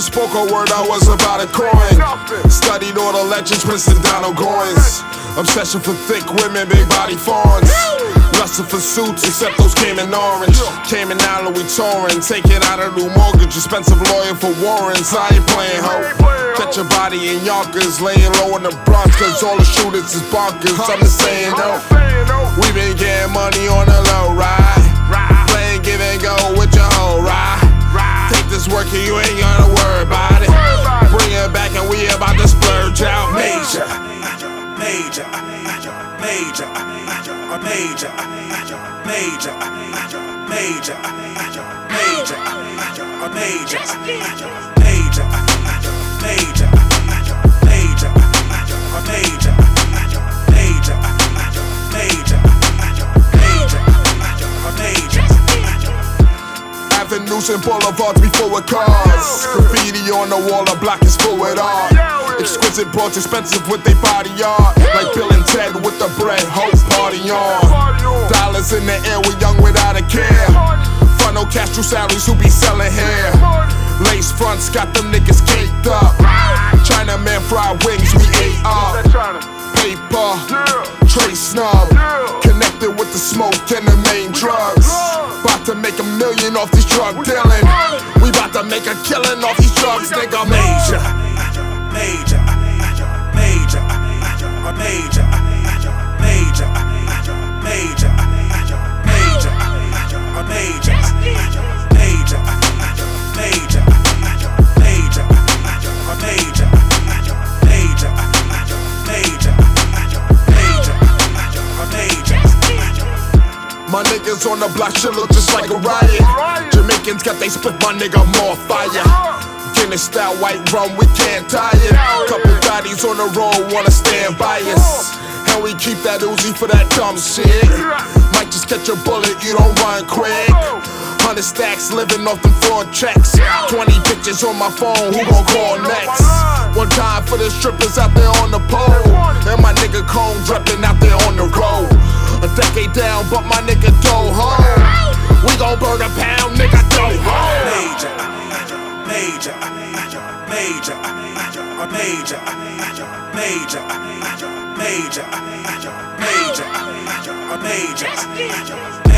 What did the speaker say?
spoke a word, I was about a coin. Studied all the legends, Prince and Donald Goines. Obsession for thick women, big body fawns. Lusting for suits, except those came in orange. Came in now Louis Touring. Taking out a new mortgage, expensive lawyer for warrants. I ain't playing hoe. Catch your body in Yonkers, laying low in the Bronx, cause all the shooters is bonkers. I'm just saying though. We been getting money on the low ride. Major, major, major, major, major, major, major. Avenues and boulevards before with cars. Graffiti on the wall, the block is full with art. Exquisite broads, expensive with their body art. Like Bill and Ted with the bread, hope party on. Dollars in the air, we young without a care. Funnel cash true salaries who be selling hair. Lace fronts got them niggas caked up. China man fried wings, we ate up. Paper, Trey snub. Connected with the smoke and the main drugs. About to make a million off these drug dealing. We about to make a killing off these drugs, nigga. Major, major, niggas on the block shit look just like a riot. Jamaicans got they split, my nigga more fire. Guinness style white rum, we can't tie it. Couple bodies on the road wanna stand by us. And we keep that Uzi for that dumb shit. Might just catch a bullet, you don't run quick. Hundred stacks living off them four checks. Twenty bitches on my phone, who gon' call next? One time for the strippers out there on the pole. And my nigga Cone dripping out there on the road. A decade down, but my nigga major, major, major, major, major, major,